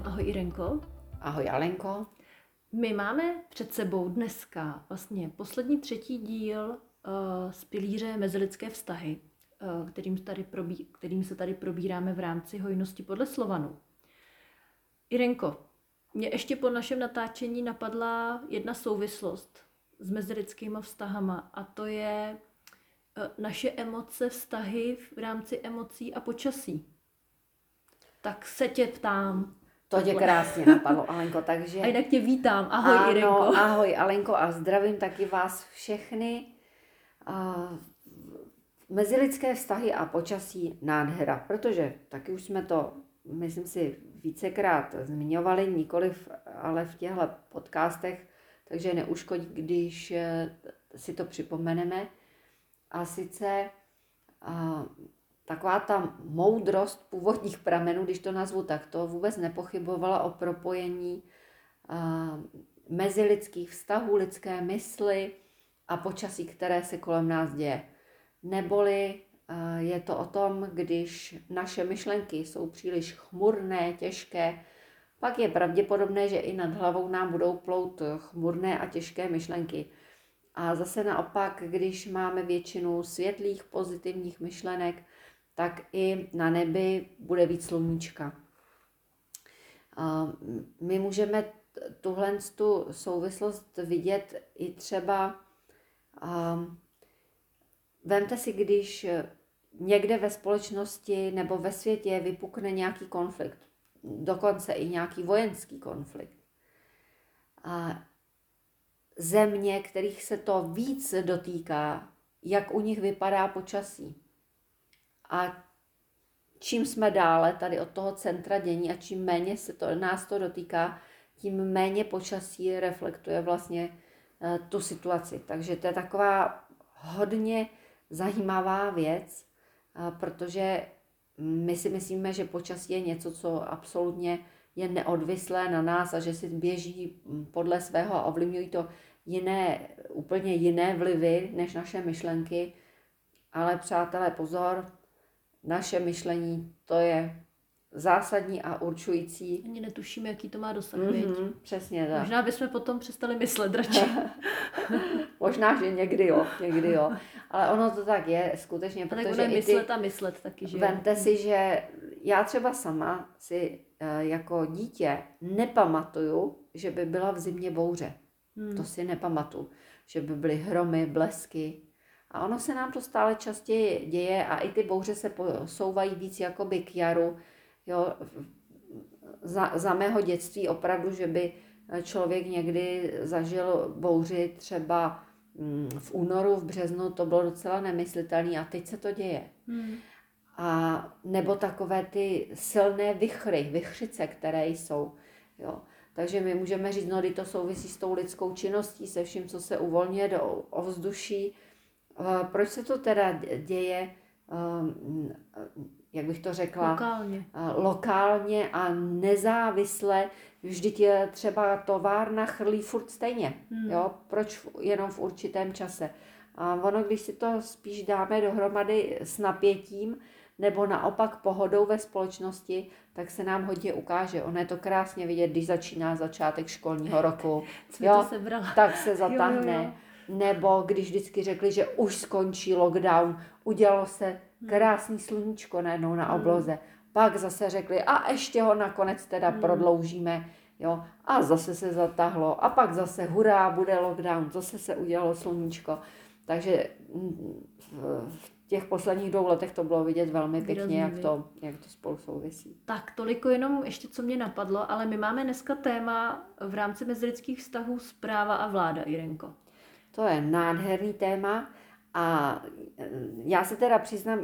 všem. Ahoj Irenko. Ahoj Alenko. My máme před sebou dneska vlastně poslední třetí díl uh, z pilíře mezilidské vztahy, uh, kterým, tady probí, kterým se tady probíráme v rámci hojnosti podle Slovanu. Irenko, mě ještě po našem natáčení napadla jedna souvislost s mezilidskými vztahama a to je uh, naše emoce, vztahy v rámci emocí a počasí. Tak se tě ptám. To tě krásně napadlo, Alenko, takže... A jinak tě vítám. Ahoj, ano, Irenko. ahoj, Alenko, a zdravím taky vás všechny. Uh, mezilidské vztahy a počasí nádhera, protože taky už jsme to, myslím si, vícekrát zmiňovali, nikoliv ale v těchto podcastech, takže neuškodí, když eh, si to připomeneme. A sice uh, taková ta moudrost původních pramenů, když to nazvu takto, vůbec nepochybovala o propojení uh, mezilidských vztahů, lidské mysli a počasí, které se kolem nás děje. Neboli uh, je to o tom, když naše myšlenky jsou příliš chmurné, těžké, pak je pravděpodobné, že i nad hlavou nám budou plout chmurné a těžké myšlenky. A zase naopak, když máme většinu světlých, pozitivních myšlenek, tak i na nebi bude víc sluníčka. My můžeme tuhle tu souvislost vidět i třeba, vemte si, když někde ve společnosti nebo ve světě vypukne nějaký konflikt, dokonce i nějaký vojenský konflikt. A země, kterých se to víc dotýká, jak u nich vypadá počasí. A čím jsme dále tady od toho centra dění a čím méně se to, nás to dotýká, tím méně počasí reflektuje vlastně uh, tu situaci. Takže to je taková hodně zajímavá věc, uh, protože my si myslíme, že počasí je něco, co absolutně je neodvislé na nás a že si běží podle svého a ovlivňují to jiné, úplně jiné vlivy než naše myšlenky. Ale přátelé, pozor, naše myšlení, to je zásadní a určující. Ani netušíme, jaký to má dosah, mm-hmm, Přesně tak. Možná bychom potom přestali myslet radši. Možná, že někdy jo, někdy jo. Ale ono to tak je, skutečně, protože tak myslet a myslet taky, že Vemte si, že já třeba sama si eh, jako dítě nepamatuju, že by byla v zimě bouře. Hmm. To si nepamatuju. Že by byly hromy, blesky, a ono se nám to stále častěji děje a i ty bouře se posouvají víc jakoby k jaru. Jo, za, za mého dětství opravdu, že by člověk někdy zažil bouři třeba mm, v únoru, v březnu, to bylo docela nemyslitelné a teď se to děje. Hmm. A nebo takové ty silné vychry, vychřice, které jsou. Jo. Takže my můžeme říct, no, to souvisí s tou lidskou činností, se vším, co se uvolňuje do ovzduší, proč se to teda děje, eh, jak bych to řekla, lokálně, eh, lokálně a nezávisle. Vždyť je třeba továrna chrlí furt stejně. Hmm. Jo? Proč jenom v určitém čase? A ono, když si to spíš dáme dohromady s napětím, nebo naopak pohodou ve společnosti, tak se nám hodně ukáže. Ono je to krásně vidět, když začíná začátek školního roku. jo, to tak se zatáhne. Jo, jo, jo nebo když vždycky řekli, že už skončí lockdown, udělalo se krásný sluníčko najednou na hmm. obloze. Pak zase řekli, a ještě ho nakonec teda hmm. prodloužíme, jo, a zase se zatahlo, a pak zase hurá, bude lockdown, zase se udělalo sluníčko. Takže mm, v těch posledních dvou letech to bylo vidět velmi pěkně, jak to, jak to spolu souvisí. Tak toliko jenom ještě, co mě napadlo, ale my máme dneska téma v rámci mezilidských vztahů zpráva a vláda, Irenko. To je nádherný téma a e, já se teda přiznám,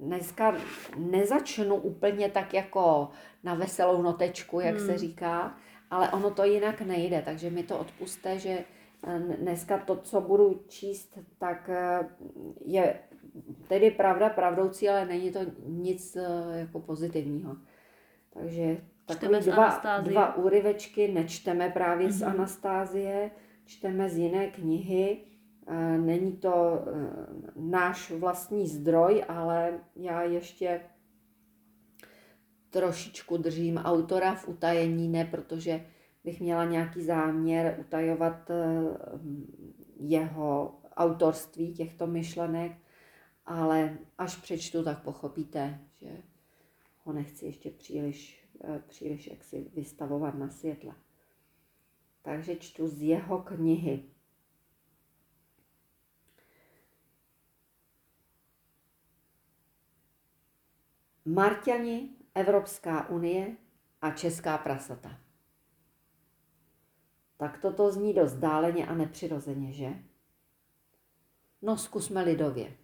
dneska nezačnu úplně tak jako na veselou notečku, jak hmm. se říká, ale ono to jinak nejde, takže mi to odpuste, že e, dneska to, co budu číst, tak e, je tedy pravda pravdoucí, ale není to nic jako pozitivního. Takže takové dva, dva úryvečky nečteme právě mm-hmm. z mhm. Anastázie, čteme z jiné knihy. Není to e, náš vlastní zdroj, ale já ještě trošičku držím autora v utajení, ne protože bych měla nějaký záměr utajovat eh, jeho autorství těchto myšlenek, ale až přečtu, tak pochopíte, že ho nechci ještě příliš, eh, příliš jaksi vystavovat na světle. Takže čtu z jeho knihy. Marťani, Evropská unie a Česká prasata. Tak toto zní dost dáleně a nepřirozeně, že? No zkusme lidově.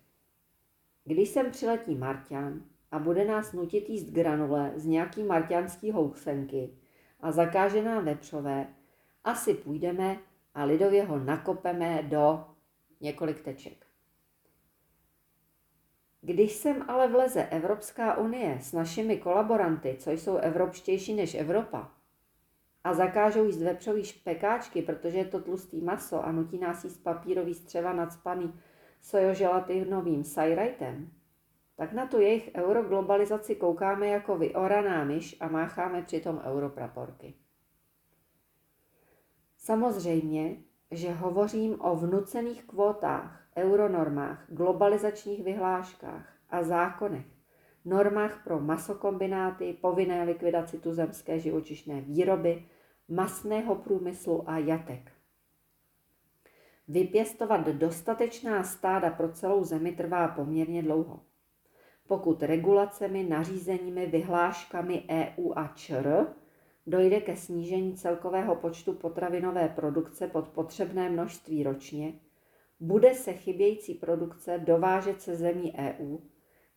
Když sem přiletí Marťan a bude nás nutit jíst granule z nějaký marťanský housenky a zakáže nám vepřové, asi půjdeme a lidově ho nakopeme do několik teček. Když sem ale vleze Evropská unie s našimi kolaboranty, co jsou evropštější než Evropa, a zakážou jíst vepřový špekáčky, protože je to tlustý maso a nutí nás jíst papírový střeva nadspaný sojoželatinovým sajrajtem, tak na tu jejich euroglobalizaci koukáme jako vyoraná myš a mácháme přitom europraporky. Samozřejmě, že hovořím o vnucených kvótách, euronormách, globalizačních vyhláškách a zákonech, normách pro masokombináty, povinné likvidaci tuzemské živočišné výroby, masného průmyslu a jatek. Vypěstovat dostatečná stáda pro celou zemi trvá poměrně dlouho. Pokud regulacemi, nařízeními, vyhláškami EU a ČR dojde ke snížení celkového počtu potravinové produkce pod potřebné množství ročně, bude se chybějící produkce dovážet se zemí EU,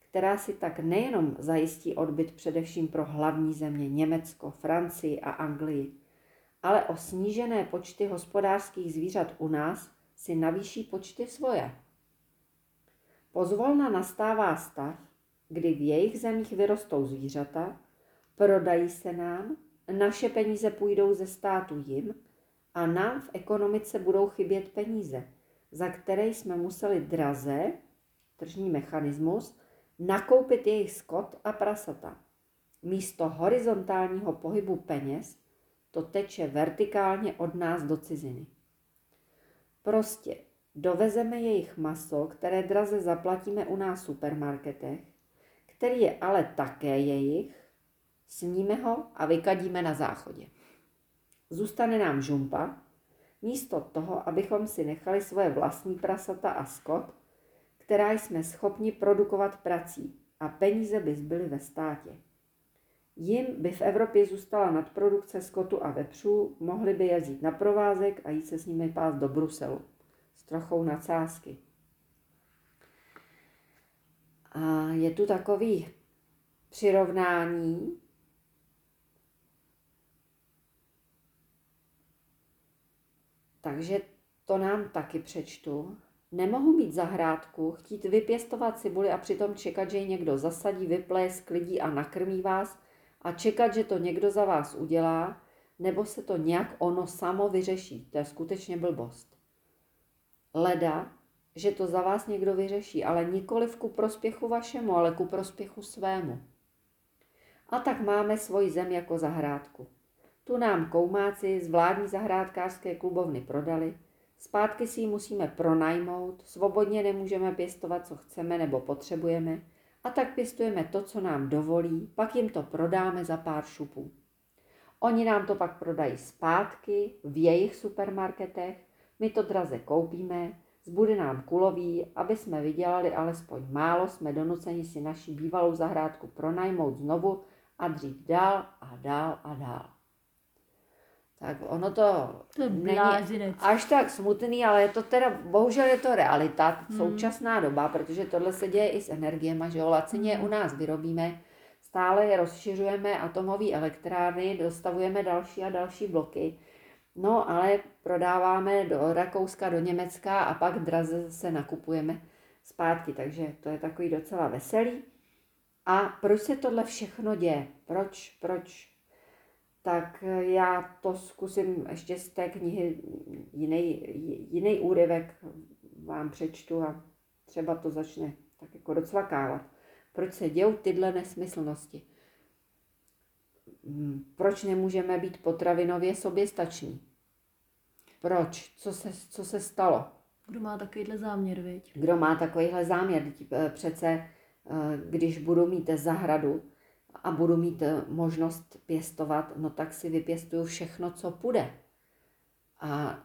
která si tak nejenom zajistí odbyt především pro hlavní země Německo, Francii a Anglii, ale o snížené počty hospodářských zvířat u nás si navýší počty svoje. Pozvolna nastává stav, kdy v jejich zemích vyrostou zvířata, prodají se nám, naše peníze půjdou ze státu jim a nám v ekonomice budou chybět peníze, za které jsme museli draze, tržní mechanismus, nakoupit jejich skot a prasata. Místo horizontálního pohybu peněz to teče vertikálně od nás do ciziny. Prostě dovezeme jejich maso, které draze zaplatíme u nás v supermarketech, který je ale také jejich, sníme ho a vykadíme na záchodě. Zůstane nám žumpa, místo toho, abychom si nechali svoje vlastní prasata a skot, která jsme schopni produkovat prací a peníze by zbyly ve státě. Jim by v Evropě zůstala nadprodukce skotu a vepřů, mohli by jezdit na provázek a jít se s nimi pás do Bruselu s trochou nadsázky. A je tu takový přirovnání, takže to nám taky přečtu. Nemohu mít zahrádku, chtít vypěstovat cibuli a přitom čekat, že ji někdo zasadí, vypleje, sklidí a nakrmí vás a čekat, že to někdo za vás udělá, nebo se to nějak ono samo vyřeší. To je skutečně blbost. Leda, že to za vás někdo vyřeší, ale nikoli ku prospěchu vašemu, ale ku prospěchu svému. A tak máme svoji zem jako zahrádku. Tu nám koumáci z vládní zahrádkářské klubovny prodali, zpátky si ji musíme pronajmout, svobodně nemůžeme pěstovat, co chceme nebo potřebujeme, a tak pěstujeme to, co nám dovolí, pak jim to prodáme za pár šupů. Oni nám to pak prodají zpátky v jejich supermarketech, my to draze koupíme, zbude nám kulový, aby jsme vydělali alespoň málo, jsme donuceni si naši bývalou zahrádku pronajmout znovu a dřít dál a dál a dál. Tak ono to, To není až tak smutný, ale je to teda, bohužel je to realita, Hmm. současná doba, protože tohle se děje i s energiemi, že jo, lacině Hmm. u nás vyrobíme, stále je rozšiřujeme atomové elektrárny, dostavujeme další a další bloky, no ale prodáváme do Rakouska, do Německa a pak draze se nakupujeme zpátky, takže to je takový docela veselý. A proč se tohle všechno děje? Proč, proč tak já to zkusím ještě z té knihy jiný, jiný úryvek vám přečtu a třeba to začne tak jako docvakávat. Proč se dějou tyhle nesmyslnosti? mm, proč nemůžeme být potravinově soběstační? Proč? Co se, co se stalo? Kdo má takovýhle záměr, viď? Kdo má takovýhle záměr? Eh, Přece, eh, když budu mít zahradu a budu mít eh, možnost pěstovat, no tak si vypěstuju všechno, co půjde. A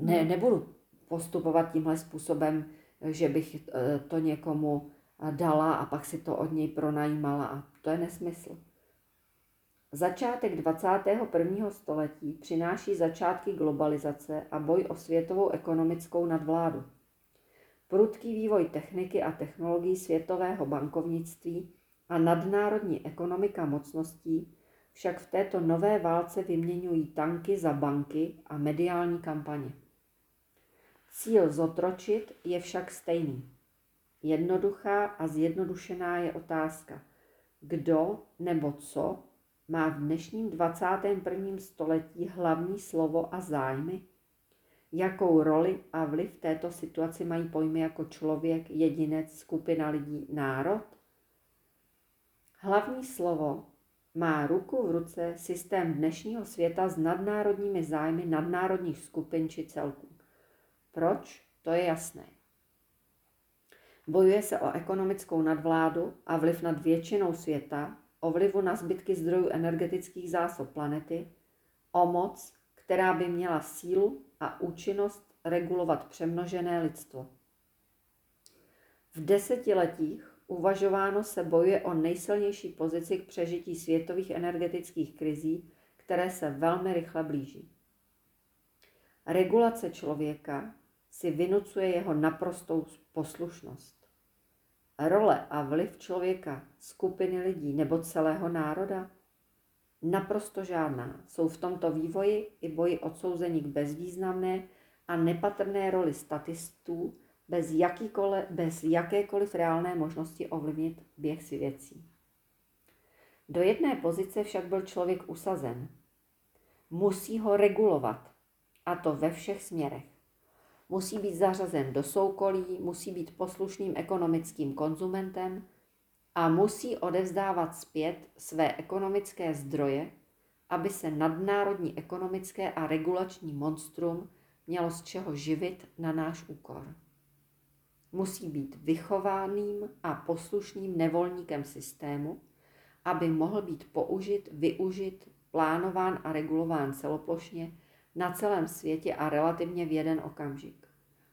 ne, nebudu postupovat tímhle způsobem, že bych eh, to někomu eh, dala a pak si to od něj pronajímala. A to je nesmysl. Začátek 21. století přináší začátky globalizace a boj o světovou ekonomickou nadvládu. Prudký vývoj techniky a technologií světového bankovnictví a nadnárodní ekonomika mocností však v této nové válce vyměňují tanky za banky a mediální kampaně. Cíl zotročit je však stejný. Jednoduchá a zjednodušená je otázka, kdo nebo co má v dnešním 21. století hlavní slovo a zájmy? Jakou roli a vliv v této situaci mají pojmy jako člověk, jedinec, skupina lidí, národ? Hlavní slovo má ruku v ruce systém dnešního světa s nadnárodními zájmy nadnárodních skupin či celků. Proč? To je jasné. Bojuje se o ekonomickou nadvládu a vliv nad většinou světa, o vlivu na zbytky zdrojů energetických zásob planety, o moc, která by měla sílu a účinnost regulovat přemnožené lidstvo. V desetiletích uvažováno se bojuje o nejsilnější pozici k přežití světových energetických krizí, které se velmi rychle blíží. Regulace člověka si vynucuje jeho naprostou poslušnost. Role a vliv člověka, skupiny lidí nebo celého národa? Naprosto žádná. Jsou v tomto vývoji i boji odsouzení k bezvýznamné a nepatrné roli statistů bez, bez jakékoliv reálné možnosti ovlivnit běh si věcí. Do jedné pozice však byl člověk usazen. Musí ho regulovat, a to ve všech směrech musí být zařazen do soukolí, musí být poslušným ekonomickým konzumentem a musí odevzdávat zpět své ekonomické zdroje, aby se nadnárodní ekonomické a regulační monstrum mělo z čeho živit na náš úkor. Musí být vychovaným a poslušným nevolníkem systému, aby mohl být použit, využit, plánován a regulován celoplošně na celém světě a relativně v jeden okamžik.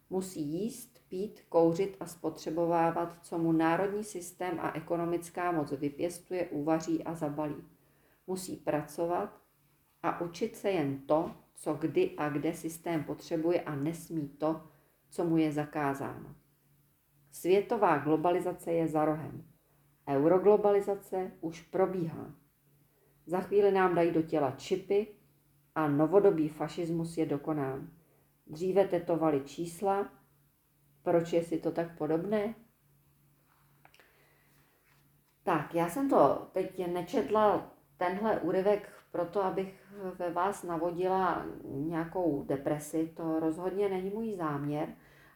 Musí jíst, pít, kouřit a spotřebovávat, co mu národní systém a ekonomická moc vypěstuje, uvaří a zabalí. Musí pracovat a učit se jen to, co kdy a kde systém potřebuje a nesmí to, co mu je zakázáno. Světová globalizace je za rohem. Euroglobalizace už probíhá. Za chvíli nám dají do těla čipy, a novodobý fašismus je dokonán. Dříve tetovali čísla, proč je si to tak podobné? Tak, já jsem to teď nečetla tenhle úryvek proto, abych ve vás navodila nějakou depresi. To rozhodně není můj záměr,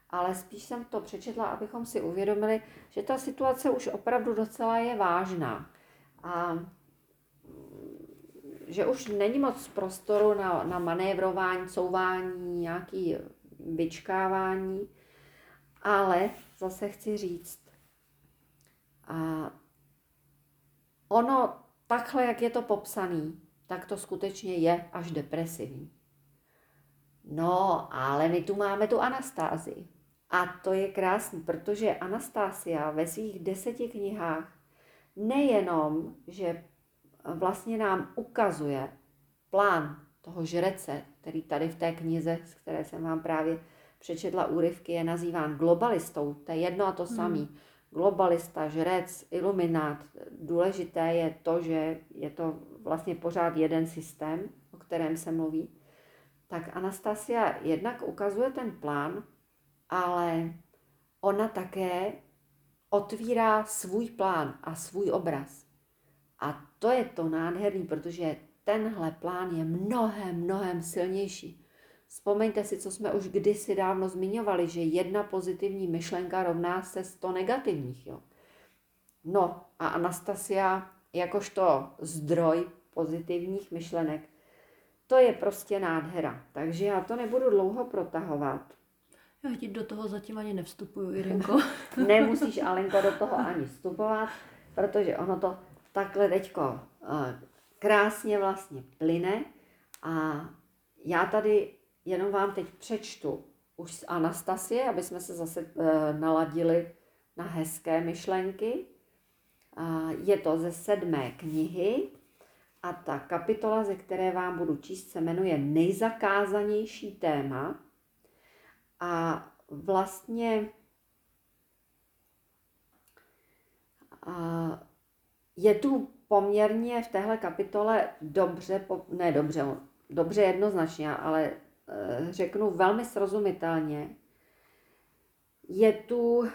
ale spíš jsem to přečetla, abychom si uvědomili, že ta situace už opravdu docela je vážná. A že už není moc prostoru na, na manévrování, couvání, nějaký vyčkávání, ale zase chci říct, a ono takhle, jak je to popsaný, tak to skutečně je až depresivní. No, ale my tu máme tu Anastázii. A to je krásný, protože Anastásia ve svých deseti knihách nejenom, že vlastně nám ukazuje plán toho žrece, který tady v té knize, z které jsem vám právě přečetla úryvky, je nazýván globalistou. To je jedno a to hmm. samý. Globalista, žrec, iluminát. Důležité je to, že je to vlastně pořád jeden systém, o kterém se mluví. Tak Anastasia jednak ukazuje ten plán, ale ona také otvírá svůj plán a svůj obraz. A to je to nádherný, protože tenhle plán je mnohem, mnohem silnější. Vzpomeňte si, co jsme už kdysi dávno zmiňovali, že jedna pozitivní myšlenka rovná se 100 negativních. Jo? No a Anastasia jakožto zdroj pozitivních myšlenek. To je prostě nádhera. Takže já to nebudu dlouho protahovat. Já ti do toho zatím ani nevstupuju, Irinko. Nemusíš, Alenko, do toho ani vstupovat, protože ono to takhle teďko eh, krásně vlastně plyne a já tady jenom vám teď přečtu už z Anastasie, aby jsme se zase eh, naladili na hezké myšlenky. Je to ze sedmé knihy a ta kapitola, ze které vám budu číst, se jmenuje Nejzakázanější téma. A vlastně je tu poměrně v téhle kapitole dobře, ne dobře, dobře jednoznačně, ale eh, řeknu velmi srozumitelně, je tu eh,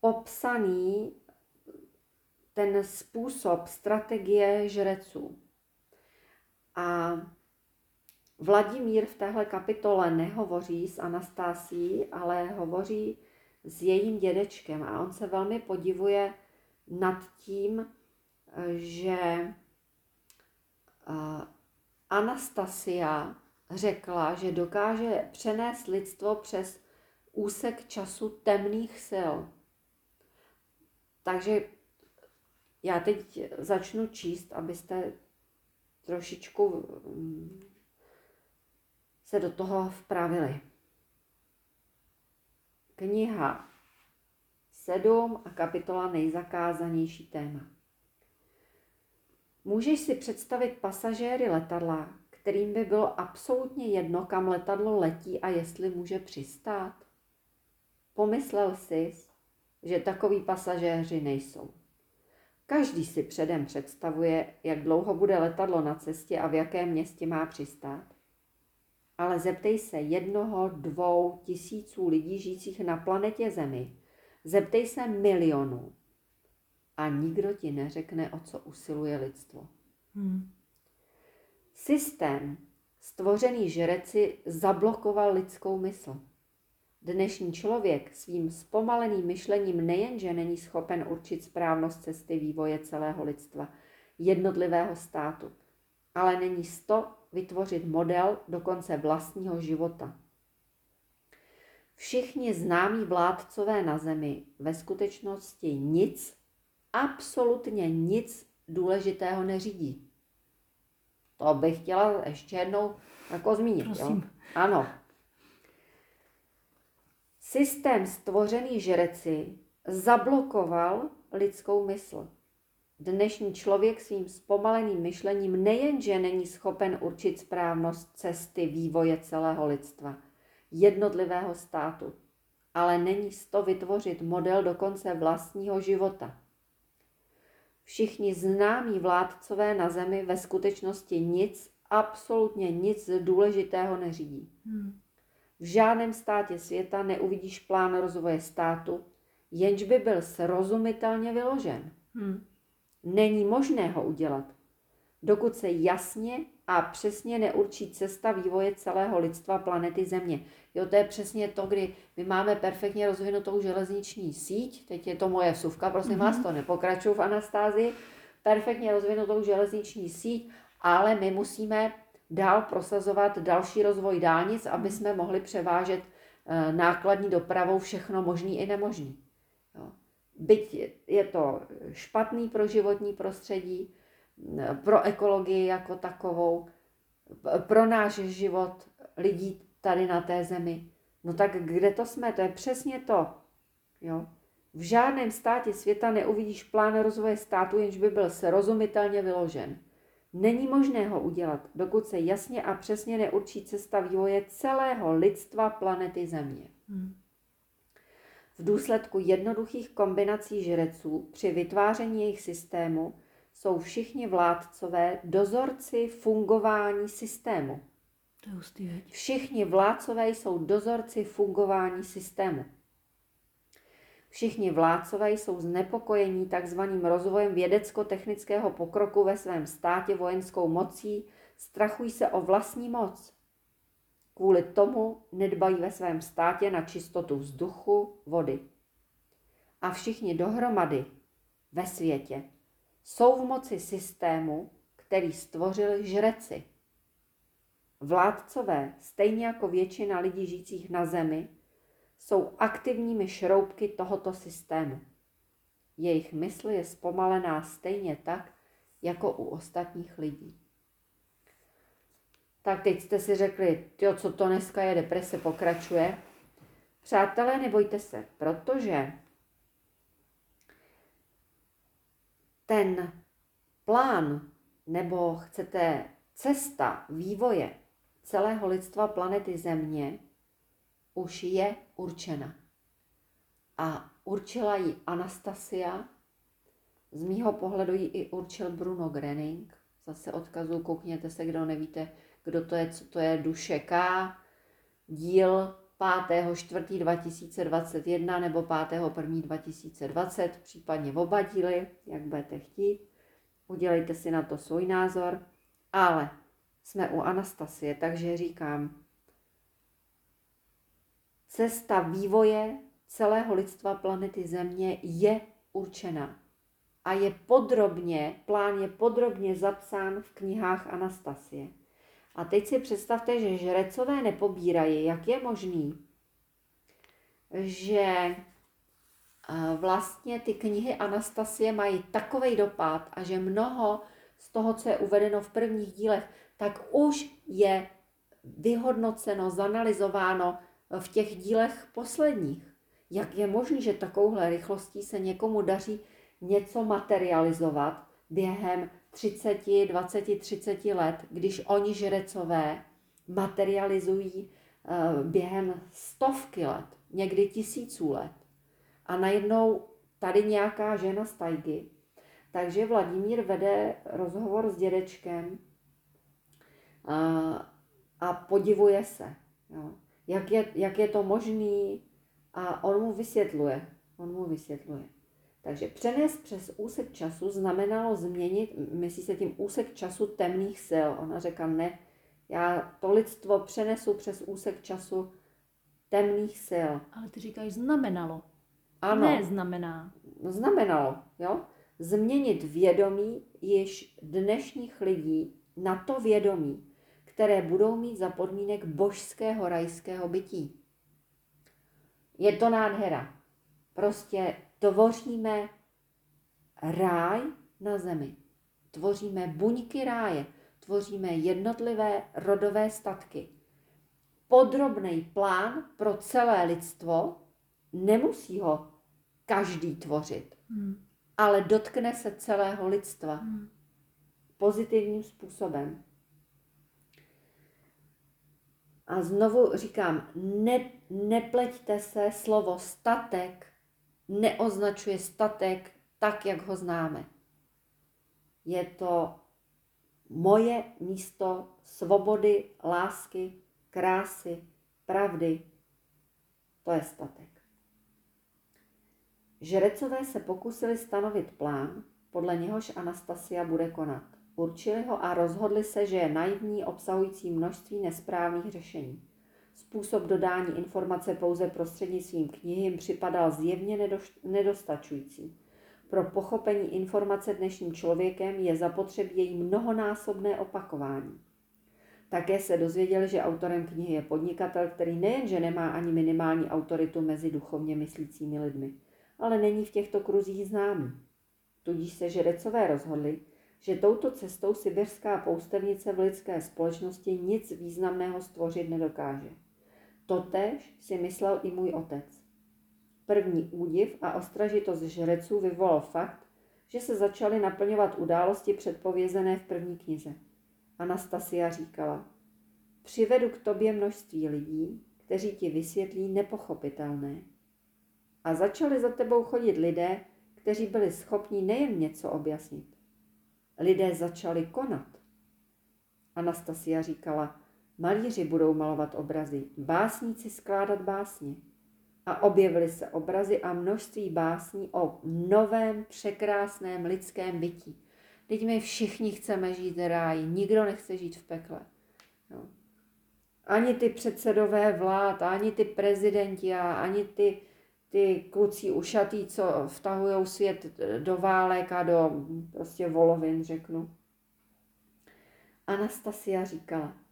popsaný ten způsob strategie žreců. A Vladimír v téhle kapitole nehovoří s Anastásí, ale hovoří s jejím dědečkem a on se velmi podivuje nad tím, že Anastasia řekla, že dokáže přenést lidstvo přes úsek času temných sil. Takže já teď začnu číst, abyste trošičku mm, se do toho vpravili. Kniha 7 a kapitola nejzakázanější téma. Můžeš si představit pasažéry letadla, kterým by bylo absolutně jedno, kam letadlo letí a jestli může přistát? Pomyslel jsi, že takoví pasažéři nejsou. Každý si předem představuje, jak dlouho bude letadlo na cestě a v jakém městě má přistát. Ale zeptej se jednoho, dvou, tisíců lidí žijících na planetě Zemi. Zeptej se milionů. A nikdo ti neřekne, o co usiluje lidstvo. Hmm. Systém stvořený žreci zablokoval lidskou mysl. Dnešní člověk svým zpomaleným myšlením nejenže není schopen určit správnost cesty vývoje celého lidstva, jednotlivého státu, ale není sto vytvořit model dokonce vlastního života. Všichni známí vládcové na zemi ve skutečnosti nic, absolutně nic důležitého neřídí. To bych chtěla ještě jednou jako zmínit. Prosím. Jo? Ano, Systém stvořený žreci zablokoval lidskou mysl. Dnešní člověk svým zpomaleným myšlením nejenže není schopen určit správnost cesty vývoje celého lidstva, jednotlivého státu, ale není to vytvořit model dokonce vlastního života. Všichni známí vládcové na zemi ve skutečnosti nic, absolutně nic důležitého neřídí. Hmm. V žádném státě světa neuvidíš plán rozvoje státu, jenž by byl srozumitelně vyložen. Hmm. Není možné ho udělat, dokud se jasně a přesně neurčí cesta vývoje celého lidstva planety Země. Jo, to je přesně to, kdy my máme perfektně rozvinutou železniční síť, teď je to moje vsuvka, prosím mm-hmm. vás, to nepokračuju v Anastázii, perfektně rozvinutou železniční síť, ale my musíme dál prosazovat další rozvoj dálnic, aby jsme mohli převážet eh, nákladní dopravou všechno možný i nemožný. Byť je to špatný pro životní prostředí, pro ekologii jako takovou, pro náš život lidí tady na té zemi. No tak kde to jsme? To je přesně to. Jo. V žádném státě světa neuvidíš plán rozvoje státu, jenž by byl srozumitelně vyložen. Není možné ho udělat, dokud se jasně a přesně neurčí cesta vývoje celého lidstva planety Země. Hmm. V důsledku jednoduchých kombinací žreců při vytváření jejich systému jsou všichni vládcové dozorci fungování systému. To je hustý, Všichni vládcové jsou dozorci fungování systému. Všichni vládcové jsou znepokojení takzvaným rozvojem vědecko-technického pokroku ve svém státě vojenskou mocí, strachují se o vlastní moc. Kvůli tomu nedbají ve svém státě na čistotu vzduchu, vody. A všichni dohromady ve světě jsou v moci systému, který stvořili žreci. Vládcové, stejně jako většina lidí žijících na zemi, jsou aktivními šroubky tohoto systému. Jejich mysl je zpomalená stejně tak, jako u ostatních lidí. Tak teď jste si řekli, jo, co to dneska je, deprese pokračuje. Přátelé, nebojte se, protože ten plán nebo chcete cesta vývoje celého lidstva planety Země už je určena. A určila ji Anastasia, z mýho pohledu ji i určil Bruno Grenning. Zase odkazu, koukněte se, kdo nevíte, kdo to je, co to je Duše K, díl 5.4.2021 nebo 5.1.2020, případně oba díly, jak budete chtít. Udělejte si na to svůj názor, ale jsme u Anastasie, takže říkám, cesta vývoje celého lidstva planety Země je určena a je podrobně, plán je podrobně zapsán v knihách Anastasie. A teď si představte, že žrecové nepobírají. Jak je možný, že vlastně ty knihy Anastasie mají takový dopad a že mnoho z toho, co je uvedeno v prvních dílech, tak už je vyhodnoceno, zanalizováno v těch dílech posledních. Jak je možné, že takovouhle rychlostí se někomu daří něco materializovat během 30, 20, 30 let, když oni žrecové materializují eh, během stovky let, někdy tisíců let. A najednou tady nějaká žena z tajgy. Takže Vladimír vede rozhovor s dědečkem a, a podivuje se, jo. Jak, je, jak je to možný a on mu vysvětluje. On mu vysvětluje. Takže přenést přes úsek času znamenalo změnit, myslí se tím úsek času temných sil. Ona řekla, ne, já to lidstvo přenesu přes úsek času temných sil. Ale ty říkáš znamenalo. Ano. Ne znamená. Znamenalo, jo? Změnit vědomí již dnešních lidí na to vědomí, které budou mít za podmínek božského rajského bytí. Je to nádhera. Prostě tvoříme ráj na zemi. Tvoříme buňky ráje, tvoříme jednotlivé rodové statky. Podrobný plán pro celé lidstvo, nemusí ho každý tvořit, hmm. ale dotkne se celého lidstva hmm. pozitivním způsobem. A znovu říkám, ne, nepleťte se, slovo statek neoznačuje statek tak, jak ho známe. Je to moje místo svobody, lásky, krásy, pravdy. To je statek. Žrecové se pokusili stanovit plán, podle něhož Anastasia bude konat. Určili ho a rozhodli se, že je naivní, obsahující množství nesprávných řešení. Způsob dodání informace pouze prostřednictvím knihy jim připadal zjevně nedostačující. Pro pochopení informace dnešním člověkem je zapotřebí její mnohonásobné opakování. Také se dozvěděli, že autorem knihy je podnikatel, který nejenže nemá ani minimální autoritu mezi duchovně myslícími lidmi, ale není v těchto kruzích známý. Tudíž se žerecové rozhodli, že touto cestou sibirská poustevnice v lidské společnosti nic významného stvořit nedokáže. Totež si myslel i můj otec. První údiv a ostražitost žreců vyvolal fakt, že se začaly naplňovat události předpovězené v první knize. Anastasia říkala, přivedu k tobě množství lidí, kteří ti vysvětlí nepochopitelné. A začali za tebou chodit lidé, kteří byli schopni nejen něco objasnit. Lidé začali konat. Anastasia říkala, Malíři budou malovat obrazy, básníci skládat básně. A objevily se obrazy a množství básní o novém, překrásném lidském bytí. Teď my všichni chceme žít v ráji, nikdo nechce žít v pekle. No. Ani ty předsedové vlád, ani ty prezidenti ani ty, ty kluci ušatý, co vtahují svět do válek a do prostě volovin, řeknu. Anastasia říkala,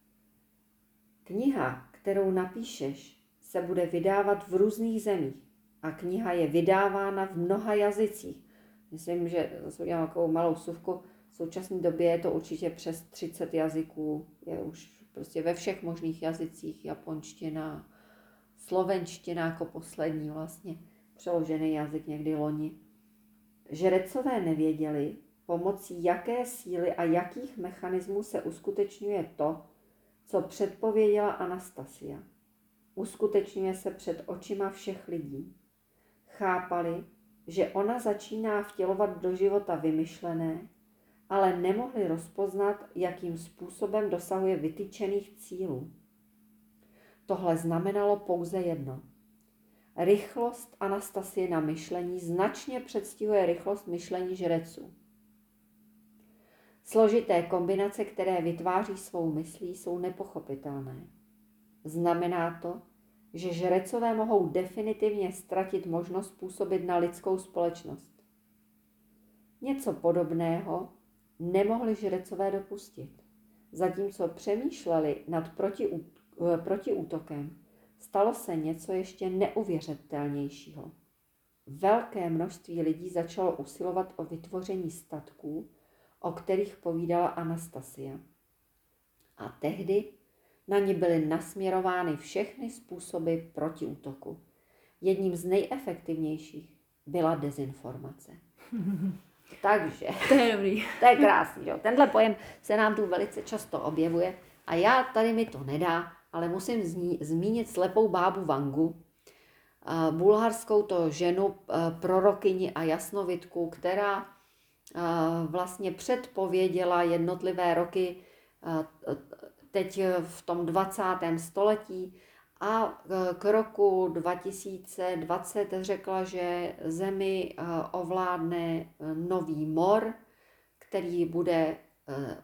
kniha, kterou napíšeš, se bude vydávat v různých zemích a kniha je vydávána v mnoha jazycích. Myslím, že zase udělám takovou malou suvku. V současné době je to určitě přes 30 jazyků, je už prostě ve všech možných jazycích, japonština, slovenština jako poslední vlastně, přeložený jazyk někdy loni. Žrecové nevěděli, pomocí jaké síly a jakých mechanismů se uskutečňuje to, co předpověděla Anastasia. Uskutečňuje se před očima všech lidí. Chápali, že ona začíná vtělovat do života vymyšlené, ale nemohli rozpoznat, jakým způsobem dosahuje vytyčených cílů. Tohle znamenalo pouze jedno. Rychlost Anastasie na myšlení značně předstihuje rychlost myšlení žreců. Složité kombinace, které vytváří svou myslí, jsou nepochopitelné. Znamená to, že žrecové mohou definitivně ztratit možnost působit na lidskou společnost. Něco podobného nemohli žrecové dopustit. Zatímco přemýšleli nad protiútokem, stalo se něco ještě neuvěřitelnějšího. Velké množství lidí začalo usilovat o vytvoření statků, o kterých povídala Anastasia. A tehdy na ní byly nasměrovány všechny způsoby protiútoku. Jedním z nejefektivnějších byla dezinformace. Takže, To je dobrý. to je krásný, jo. Tenhle pojem se nám tu velice často objevuje a já tady mi to nedá, ale musím zní, zmínit slepou bábu Vangu, bulharskou to ženu, prorokyni a jasnovitku, která vlastně předpověděla jednotlivé roky teď v tom 20. století a k roku 2020 řekla, že Zemi ovládne nový mor, který bude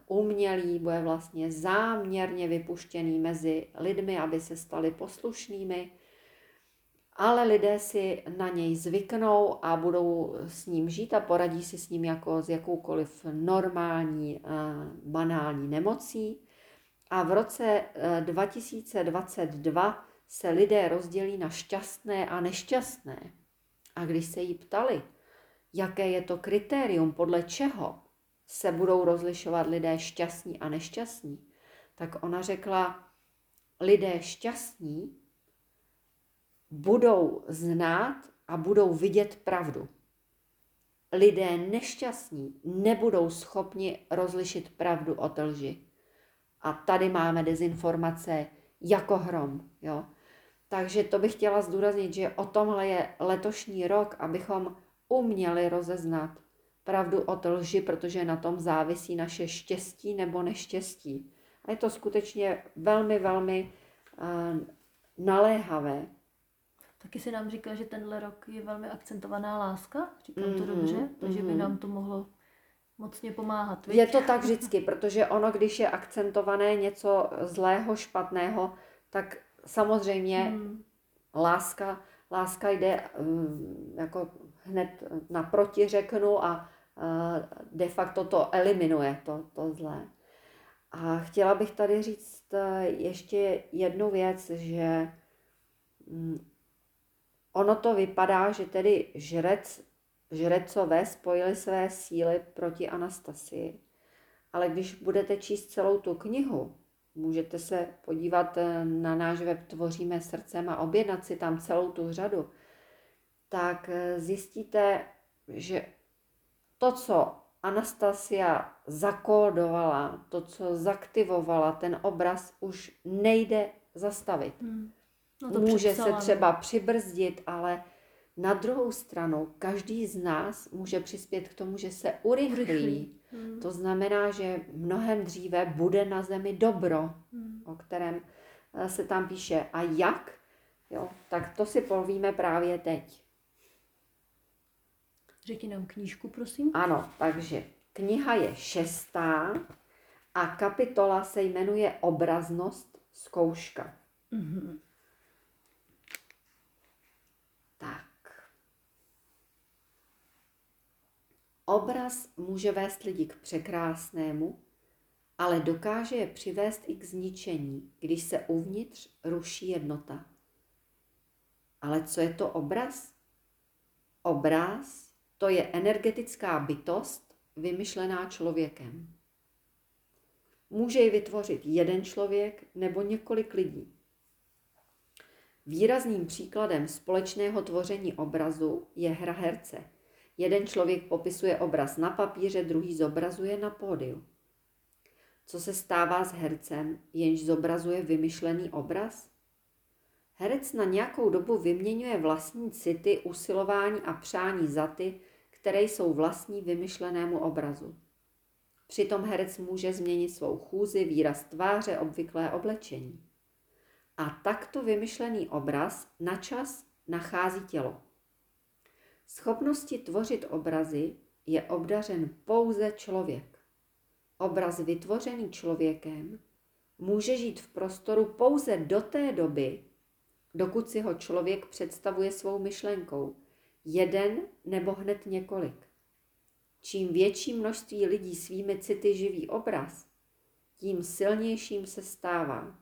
umělý, bude vlastně záměrně vypuštěný mezi lidmi, aby se stali poslušnými ale lidé si na něj zvyknou a budou s ním žít a poradí si s ním jako s jakoukoliv normální, eh, banální nemocí. A v roce 2022 eh, se lidé rozdělí na šťastné a nešťastné. A když se jí ptali, jaké je to kritérium, podle čeho se budou rozlišovat lidé šťastní a nešťastní, tak ona řekla, lidé šťastní budou znát a budou vidět pravdu. Lidé nešťastní nebudou schopni rozlišit pravdu od lži. A tady máme dezinformace jako hrom. Jo? Takže to bych chtěla zdůraznit, že o tomhle je letošní rok, abychom uměli rozeznat pravdu od lži, protože na tom závisí naše štěstí nebo neštěstí. A je to skutečně velmi, velmi uh, naléhavé. Taky si nám říkal, že tenhle rok je velmi akcentovaná láska, říkám mm-hmm, to Mhm, dobře, takže by nám to mohlo mocně pomáhat. viď? Je to tak vždycky, protože ono, když je akcentované něco zlého, špatného, tak samozřejmě Hmm. láska, láska jde mm, jako hned naproti řeknu a de facto to eliminuje, to, to zlé. A chtěla bych tady říct eh, ještě jednu věc, že mm, ono to vypadá, že tedy žrec, žrecové spojili své síly proti Anastasii. Ale když budete číst celou tu knihu, můžete se podívat eh, na náš web Tvoříme srdcem a objednat si tam celou tu řadu, tak eh, zjistíte, že to, co Anastasia zakódovala, to, co zaktivovala, ten obraz už nejde zastavit. Hmm. No Může přepsala, se třeba přibrzdit, ale na druhou stranu každý z nás může přispět k tomu, že se urychlí. Urychlí. Hmm. To znamená, že mnohem dříve bude na zemi dobro, Hmm. o kterém eh, se tam píše. A jak? Jo, tak to si povíme právě teď. Řekni nám knížku, prosím. Ano, takže kniha je šestá a kapitola se jmenuje Obraznost zkouška. Mhm. Tak. Obraz může vést lidi k překrásnému, ale dokáže je přivést i k zničení, když se uvnitř ruší jednota. Ale co je to obraz? Obraz to je energetická bytost vymyšlená člověkem. Může ji vytvořit jeden člověk nebo několik lidí. Výrazným příkladem společného tvoření obrazu je hra herce. Jeden člověk popisuje obraz na papíře, druhý zobrazuje na pódiu. Co se stává s hercem, jenž zobrazuje vymyšlený obraz? Herec na nějakou dobu vyměňuje vlastní city, usilování a přání za ty, které jsou vlastní vymyšlenému obrazu. Přitom herec může změnit svou chůzi, výraz tváře, obvyklé oblečení. A takto vymyšlený obraz na čas nachází tělo. Schopnosti tvořit obrazy je obdařen pouze člověk. Obraz vytvořený člověkem může žít v prostoru pouze do té doby, dokud si ho člověk představuje svou myšlenkou, jeden nebo hned několik. Čím větší množství lidí svými city živí obraz, tím silnějším se stává.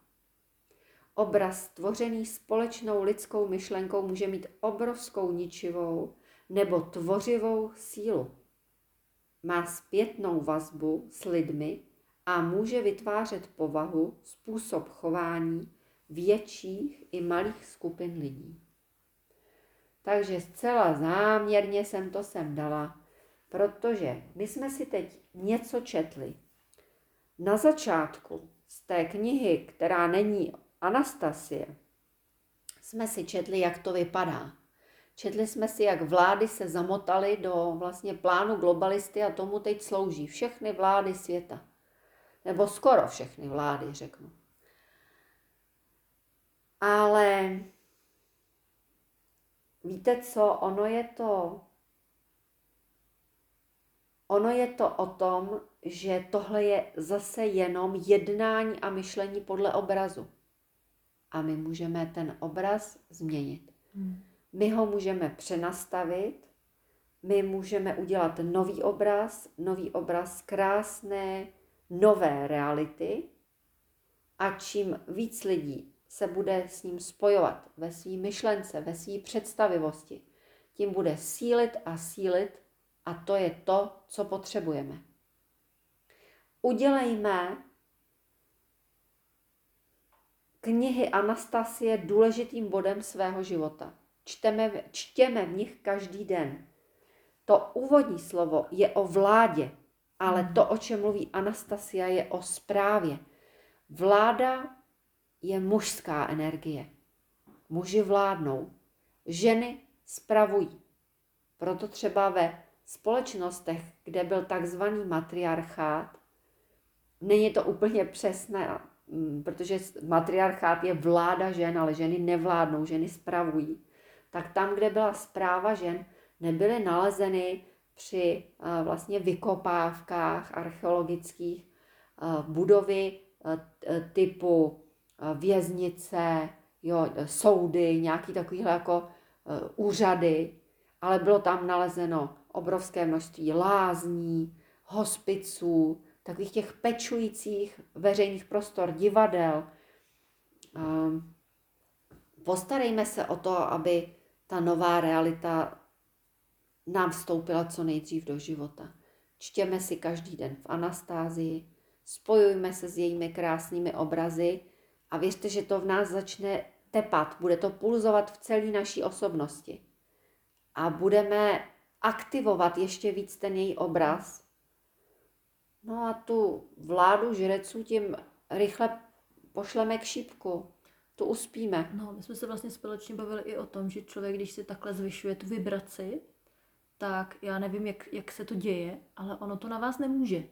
Obraz tvořený společnou lidskou myšlenkou může mít obrovskou ničivou nebo tvořivou sílu. Má zpětnou vazbu s lidmi a může vytvářet povahu, způsob chování větších i malých skupin lidí. Takže zcela záměrně jsem to sem dala, protože my jsme si teď něco četli. Na začátku z té knihy, která není Anastasie, jsme si četli, jak to vypadá. Četli jsme si, jak vlády se zamotaly do vlastně plánu globalisty a tomu teď slouží všechny vlády světa. Nebo skoro všechny vlády, řeknu. Ale víte co, ono je to ono je to o tom, že tohle je zase jenom jednání a myšlení podle obrazu. A my můžeme ten obraz změnit. Hmm. My ho můžeme přenastavit, my můžeme udělat nový obraz, nový obraz krásné, nové reality. A čím víc lidí se bude s ním spojovat ve své myšlence, ve své představivosti, tím bude sílit a sílit a to je to, co potřebujeme. Udělejme knihy Anastasie důležitým bodem svého života. Čteme, čtěme v nich každý den. To úvodní slovo je o vládě, ale to, o čem mluví Anastasia, je o správě. Vláda je mužská energie. Muži vládnou, ženy spravují. Proto třeba ve společnostech, kde byl takzvaný matriarchát, není to úplně přesné, mm, protože matriarchát je vláda žen, ale ženy nevládnou, ženy spravují. Tak tam, kde byla zpráva žen, nebyly nalezeny při eh, vlastně vykopávkách archeologických eh, budovy eh, typu věznice, jo, soudy, nějaký takovýhle jako úřady, ale bylo tam nalezeno obrovské množství lázní, hospiců, takových těch pečujících veřejných prostor, divadel. Ehm, postarejme se o to, aby ta nová realita nám vstoupila co nejdřív do života. Čtěme si každý den v Anastázii, spojujme se s jejími krásnými obrazy a věřte, že to v nás začne tepat, bude to pulzovat v celé naší osobnosti. A budeme aktivovat ještě víc ten její obraz. No a tu vládu žreců tím rychle pošleme k šípku. To uspíme. No, my jsme se vlastně společně bavili i o tom, že člověk, když si takhle zvyšuje tu vibraci, tak já nevím, jak, jak se to děje, ale ono to na vás nemůže.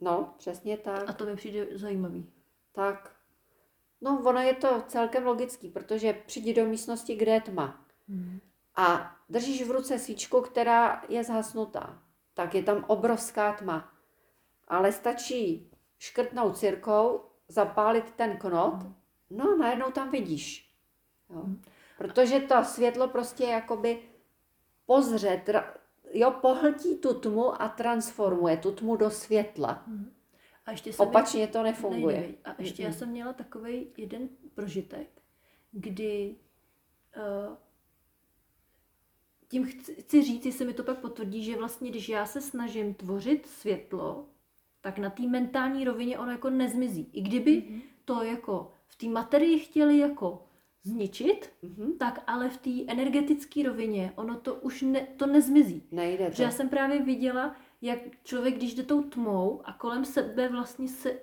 No, přesně tak. A to mi přijde zajímavý. Tak. No, ono je to celkem logický, protože přijdi do místnosti, kde je tma. Hmm a držíš v ruce svíčku, která je zhasnutá, tak je tam obrovská tma. Ale stačí škrtnout cirkou, zapálit ten knot, no a najednou tam vidíš. Jo. Protože to světlo prostě jakoby pozře, tra, jo, pohltí tu tmu a transformuje tu tmu do světla. A ještě jsem Opačně to nefunguje. Nejde, a ještě já jsem měla takový jeden prožitek, kdy uh, tím chci, chci říct, jestli mi to pak potvrdí, že vlastně, když já se snažím tvořit světlo, tak na té mentální rovině ono jako nezmizí. I kdyby mm-hmm. to jako v té materii chtěli jako zničit, mm-hmm. tak ale v té energetické rovině ono to už ne, to nezmizí. Nejde to. Já jsem právě viděla, jak člověk, když jde tou tmou a kolem sebe vlastně se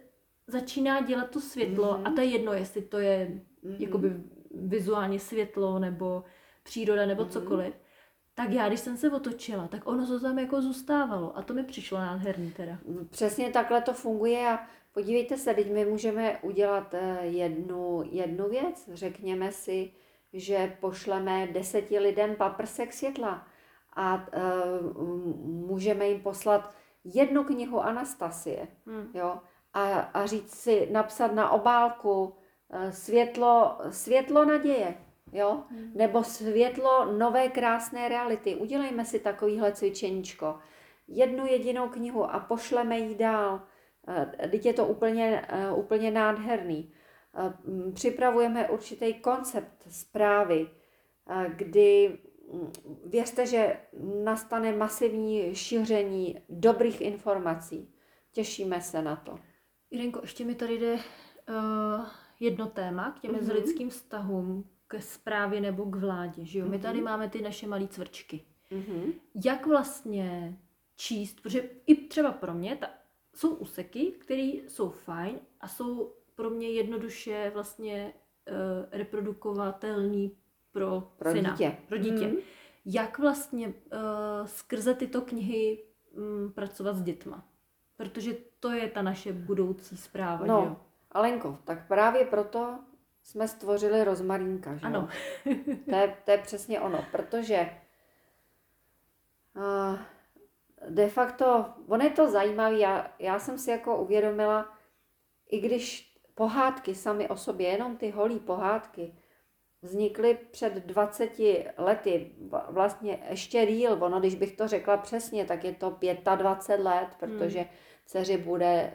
začíná dělat to světlo mm-hmm. a to je jedno, jestli to je mm-hmm. jakoby vizuálně světlo nebo příroda nebo mm-hmm. cokoliv, tak já, když jsem se otočila, tak ono to tam jako zůstávalo a to mi přišlo nádherný teda. Přesně takhle to funguje a podívejte se, teď my můžeme udělat eh, jednu, jednu věc. Řekněme si, že pošleme deseti lidem paprsek světla a uh, můžeme jim poslat jednu knihu Anastasie, hmm. jo, a, a říct si, napsat na obálku uh, světlo, světlo naděje, jo, hmm. nebo světlo nové krásné reality. Udělejme si takovýhle cvičeníčko. Jednu jedinou knihu a pošleme ji dál. Teď je to úplně, úplně nádherný. Připravujeme určitý koncept zprávy, kdy věřte, že nastane masivní šíření dobrých informací. Těšíme se na to. Jirenko, ještě mi tady jde uh, jedno téma k těm mm-hmm. mezilidským vztahům, ke zprávě nebo k vládě. Že jo? Mm-hmm. My tady mhm. máme ty naše malé cvrčky. Mm-hmm. Jak vlastně číst, protože i třeba pro mě ta, jsou úseky, které jsou fajn a jsou pro mě jednoduše vlastně uh, reprodukovatelný pro, pro syna, dítě. Pro dítě. Mm. Jak vlastně uh, skrze tyto knihy um, pracovat s dětma? Protože to je ta naše budoucí zpráva. No, jo? Alenko, tak právě proto jsme stvořili rozmarínka. Že ano. to, je, to je přesně ono, protože uh, de facto, on je to zajímavé, já, já jsem si jako uvědomila, i když pohádky sami o sobě, jenom ty holí pohádky, vznikly před 20 lety, vlastně ještě díl, ono, když bych to řekla přesně, tak je to 25 let, protože hmm. dceři bude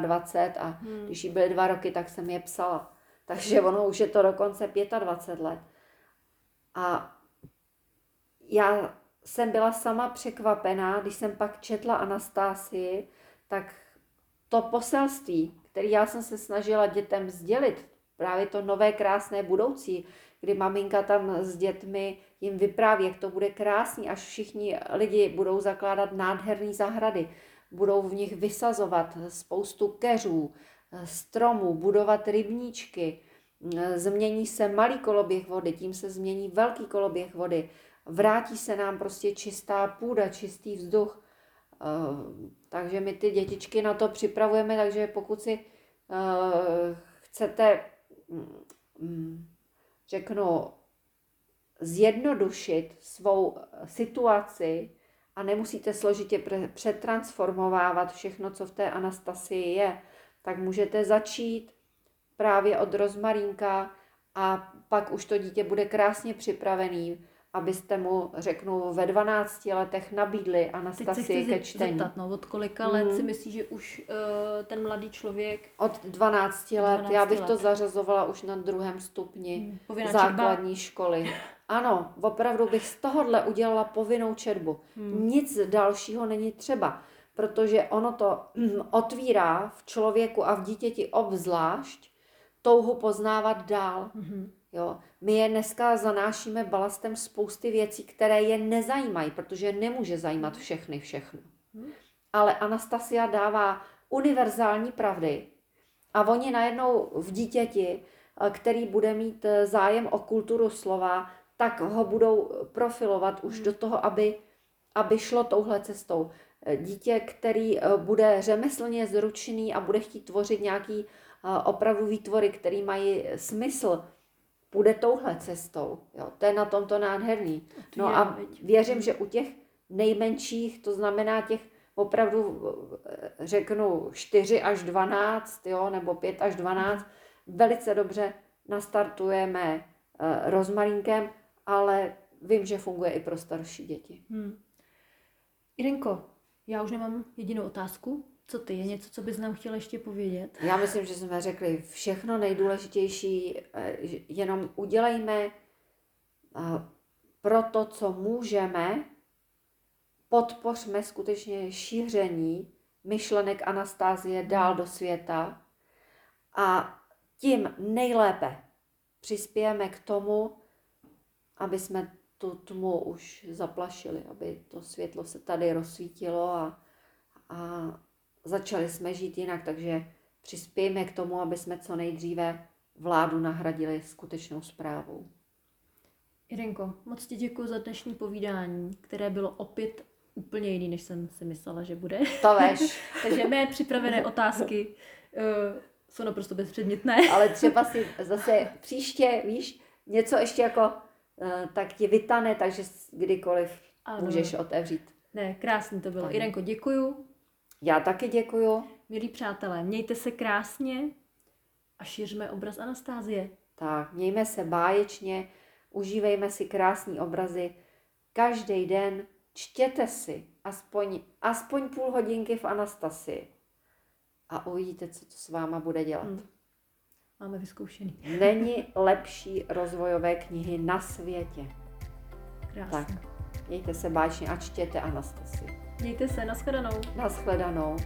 27 a hmm. když jí byly dva roky, tak jsem je psala. Takže ono už je to dokonce 25 let. A já jsem byla sama překvapená, když jsem pak četla Anastásii, tak to poselství, který já jsem se snažila dětem sdělit, právě to nové krásné budoucí, kdy maminka tam s dětmi jim vypráví, jak to bude krásný, až všichni lidi budou zakládat nádherné zahrady, budou v nich vysazovat spoustu keřů, stromů, budovat rybníčky, změní se malý koloběh vody, tím se změní velký koloběh vody, vrátí se nám prostě čistá půda, čistý vzduch. Eh, takže my ty dětičky na to připravujeme, takže pokud si eh, chcete, mm, řeknu, zjednodušit svou situaci a nemusíte složitě přetransformovávat všechno, co v té Anastasii je, tak můžete začít právě od rozmarínka a pak už to dítě bude krásně připravený, abyste mu, řeknu, ve 12 letech nabídli Anastasii ke čtení. Zeptat, no, od kolika mm. let si myslíš, že už uh, ten mladý člověk... Od 12 let, 12 já bych let. to zařazovala už na druhém stupni hmm. základní četba. školy. Ano, opravdu bych z tohohle udělala povinnou četbu. Hmm. Nic dalšího není třeba protože ono to mm, otvírá v člověku a v dítěti obzvlášť touhu poznávat dál. Mm-hmm. Jo. My je dneska zanášíme balastem spousty věcí, které je nezajímají, protože nemůže zajímat všechny všechno. Mm-hmm. Ale Anastasia dává univerzální pravdy a oni najednou v dítěti, eh, který bude mít eh, zájem o kulturu slova, tak ho budou profilovat už mm. do toho, aby, aby šlo touhle cestou dítě, který eh, bude řemeslně zručný a bude chtít tvořit nějaký eh, opravdu výtvory, který mají smysl, půjde touhle cestou. Jo, to je na tomto nádherný. No a věřím, že u těch nejmenších, to znamená těch opravdu, eh, řeknu, 4 až 12, jo, nebo 5 až 12, velice dobře nastartujeme rozmarínkem, ale vím, že funguje i pro starší děti. Hmm. Irenko, já už nemám jedinou otázku. Co ty, je něco, co bys nám chtěla ještě povědět? Já myslím, že jsme řekli všechno nejdůležitější, eh, jenom udělejme eh, pro to, co můžeme, podpořme skutečně šíření myšlenek Anastázie dál do světa a tím nejlépe přispějeme k tomu, aby jsme tu tmu už zaplašili, aby to světlo se tady rozsvítilo a, a začali jsme žít jinak, takže přispějme k tomu, aby jsme co nejdříve vládu nahradili skutečnou zprávou. Irenko, moc ti děkuji za dnešní povídání, které bylo opět úplně jiný, než jsem si myslela, že bude. To veš. Takže mé připravené otázky uh, jsou naprosto bezpředmětné. Ale třeba si zase příště, víš, něco ještě jako uh, tak ti vytane, takže kdykoliv ano. můžeš otevřít. Ne, krásný to bylo. Tak. Irenko, děkuju. Já taky děkuju. Milí přátelé, mějte se krásně a šířme obraz Anastázie. Tak, mějme se báječně, užívejme si krásné obrazy. Každý den čtěte si aspoň, aspoň půl hodinky v Anastasii a uvidíte, co to s váma bude dělat. Hmm. Máme vyzkoušený. Není lepší rozvojové knihy na světě. Krásně. Tak, mějte se báječně a čtěte Anastasii. Mějte se, nashledanou. Nashledanou.